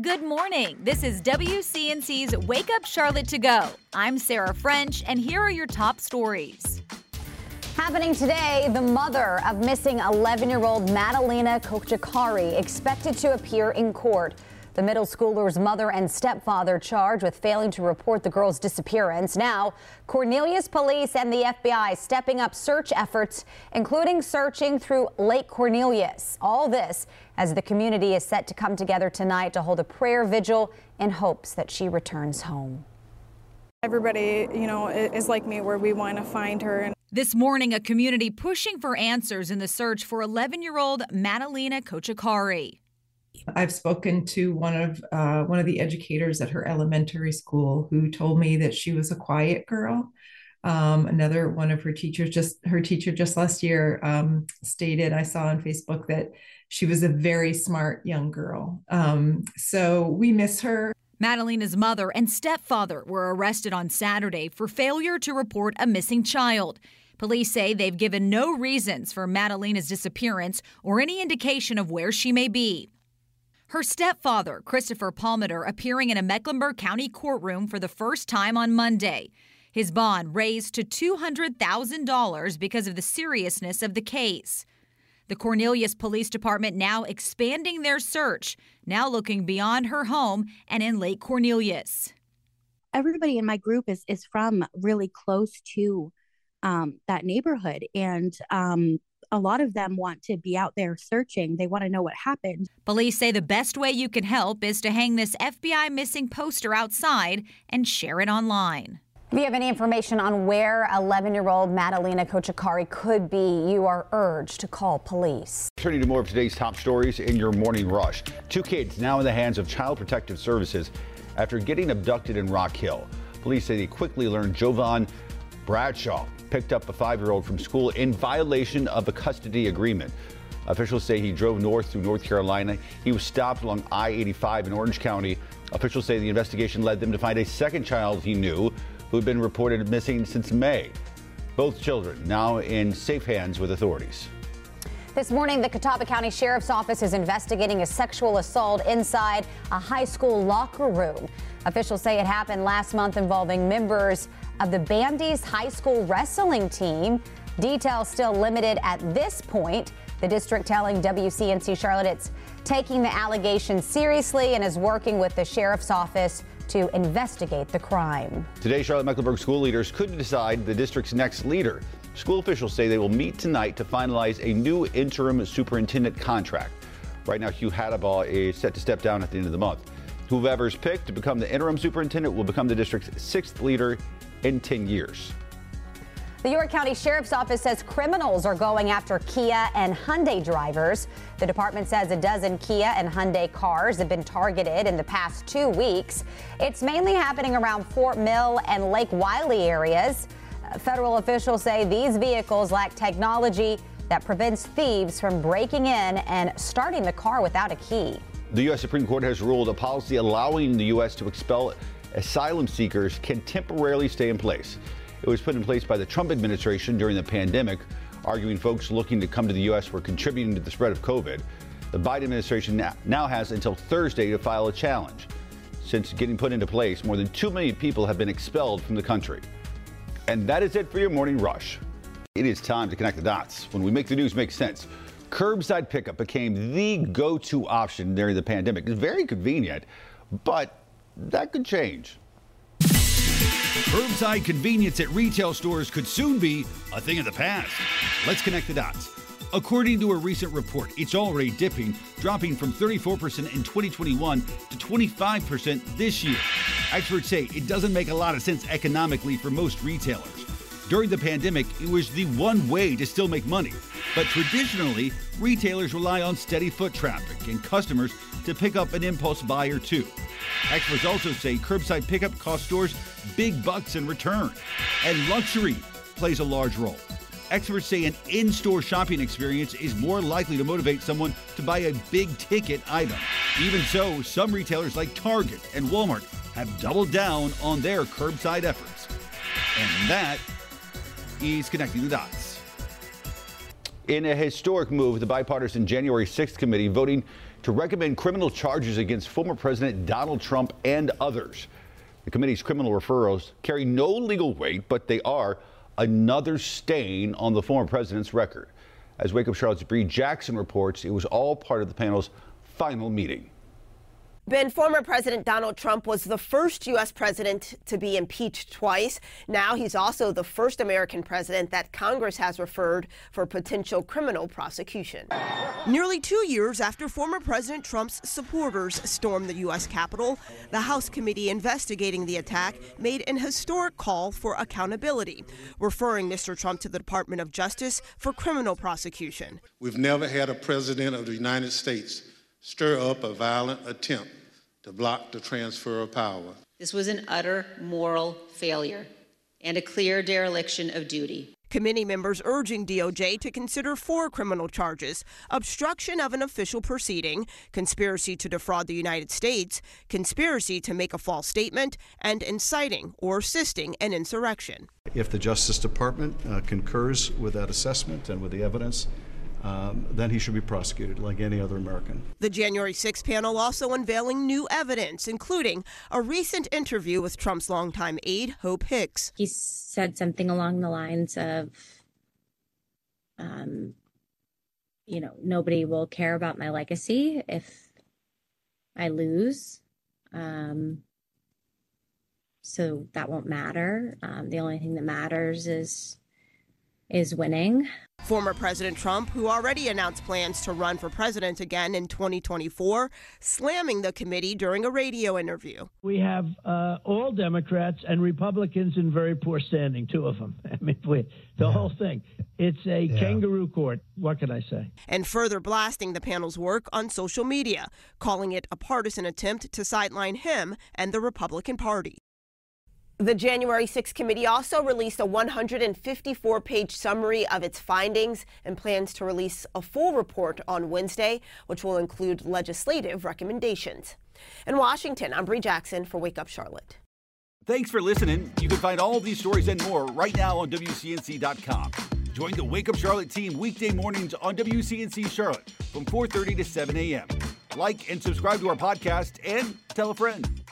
Good morning. This is WCNC's Wake Up Charlotte to Go. I'm Sarah French, and here are your top stories. Happening today, the mother of missing 11 year old Madalina Cojocari expected to appear in court. The middle schooler's mother and stepfather charged with failing to report the girl's disappearance. Now, Cornelius police and the FBI stepping up search efforts, including searching through Lake Cornelius. All this as the community is set to come together tonight to hold a prayer vigil in hopes that she returns home. Everybody, you know, is like me where we want to find her. This morning, a community pushing for answers in the search for 11 year old Madalina Cojocari. I've spoken to one of uh, one of the educators at her elementary school who told me that she was a quiet girl. Um, another one of her teachers, just her teacher just last year, um, stated I saw on Facebook that she was a very smart young girl. Um, so we miss her. Madalina's mother and stepfather were arrested on Saturday for failure to report a missing child. Police say they've given no reasons for Madalina's disappearance or any indication of where she may be. Her stepfather, Christopher Palmiter, appearing in a Mecklenburg County courtroom for the first time on Monday. His bond raised to $200,000 because of the seriousness of the case. The Cornelius Police Department now expanding their search, now looking beyond her home and in Lake Cornelius. Everybody in my group is, is from really close to um, that neighborhood. And um, a lot of them want to be out there searching. They want to know what happened. Police say the best way you can help is to hang this FBI missing poster outside and share it online. If you have any information on where 11 year old Madalina Cojocari could be, you are urged to call police. Turning to more of today's top stories in your morning rush. Two kids now in the hands of Child Protective Services after getting abducted in Rock Hill. Police say they quickly learned Jovan Bradshaw picked up a five year old from school in violation of a custody agreement. Officials say he drove north through North Carolina. He was stopped along I 85 in Orange County. Officials say the investigation led them to find a second child he knew who had been reported missing since May. Both children now in safe hands with authorities. This morning, the Catawba County Sheriff's Office is investigating a sexual assault inside a high school locker room. Officials say it happened last month involving members of the Bandys high school wrestling team. Details still limited at this point. The district telling WCNC Charlotte it's taking the allegation seriously and is working with the sheriff's office to investigate the crime. Today, Charlotte Mecklenburg school leaders could decide the district's next leader. School officials say they will meet tonight to finalize a new interim superintendent contract. Right now, Hugh Hattabaugh is set to step down at the end of the month. Whoever's picked to become the interim superintendent will become the district's sixth leader in 10 years. The York County Sheriff's Office says criminals are going after Kia and Hyundai drivers. The department says a dozen Kia and Hyundai cars have been targeted in the past two weeks. It's mainly happening around Fort Mill and Lake Wylie areas. Federal officials say these vehicles lack technology that prevents thieves from breaking in and starting the car without a key. The U.S. Supreme Court has ruled a policy allowing the U.S. to expel asylum seekers can temporarily stay in place. It was put in place by the Trump administration during the pandemic, arguing folks looking to come to the U.S. were contributing to the spread of COVID. The Biden administration now has until Thursday to file a challenge. Since getting put into place, more than 2 million people have been expelled from the country. And that is it for your morning rush. It is time to connect the dots. When we make the news make sense, curbside pickup became the go to option during the pandemic. It's very convenient, but that could change. Curbside convenience at retail stores could soon be a thing of the past. Let's connect the dots. According to a recent report, it's already dipping, dropping from 34% in 2021 to 25% this year. Experts say it doesn't make a lot of sense economically for most retailers. During the pandemic, it was the one way to still make money. But traditionally, retailers rely on steady foot traffic and customers to pick up an impulse buy or two. Experts also say curbside pickup costs stores big bucks in return, and luxury plays a large role. Experts say an in store shopping experience is more likely to motivate someone to buy a big ticket item. Even so, some retailers like Target and Walmart have doubled down on their curbside efforts. And that is connecting the dots. In a historic move, the bipartisan January 6th committee voting to recommend criminal charges against former President Donald Trump and others. The committee's criminal referrals carry no legal weight, but they are another stain on the former president's record. As Wake Up Charlotte's Bree Jackson reports, it was all part of the panel's final meeting. Ben, former President Donald Trump was the first U.S. president to be impeached twice. Now he's also the first American president that Congress has referred for potential criminal prosecution. Nearly two years after former President Trump's supporters stormed the U.S. Capitol, the House committee investigating the attack made an historic call for accountability, referring Mr. Trump to the Department of Justice for criminal prosecution. We've never had a president of the United States stir up a violent attempt to block the transfer of power. This was an utter moral failure and a clear dereliction of duty. Committee members urging DOJ to consider four criminal charges obstruction of an official proceeding, conspiracy to defraud the United States, conspiracy to make a false statement, and inciting or assisting an insurrection. If the Justice Department uh, concurs with that assessment and with the evidence, um, then he should be prosecuted like any other American. The January 6 panel also unveiling new evidence, including a recent interview with Trump's longtime aide, Hope Hicks. He said something along the lines of, um, you know, nobody will care about my legacy if I lose. Um, so that won't matter. Um, the only thing that matters is is winning. Former President Trump, who already announced plans to run for president again in 2024, slamming the committee during a radio interview. We have uh, all Democrats and Republicans in very poor standing, two of them. I mean, we, the yeah. whole thing. It's a yeah. kangaroo court. What can I say? And further blasting the panel's work on social media, calling it a partisan attempt to sideline him and the Republican Party. The January 6 committee also released a 154 page summary of its findings and plans to release a full report on Wednesday, which will include legislative recommendations. In Washington, I'm Bree Jackson for Wake Up Charlotte. Thanks for listening. You can find all these stories and more right now on WCNC.com. Join the Wake Up Charlotte team weekday mornings on WCNC Charlotte from 4:30 to 7 a.m. Like and subscribe to our podcast and tell a friend.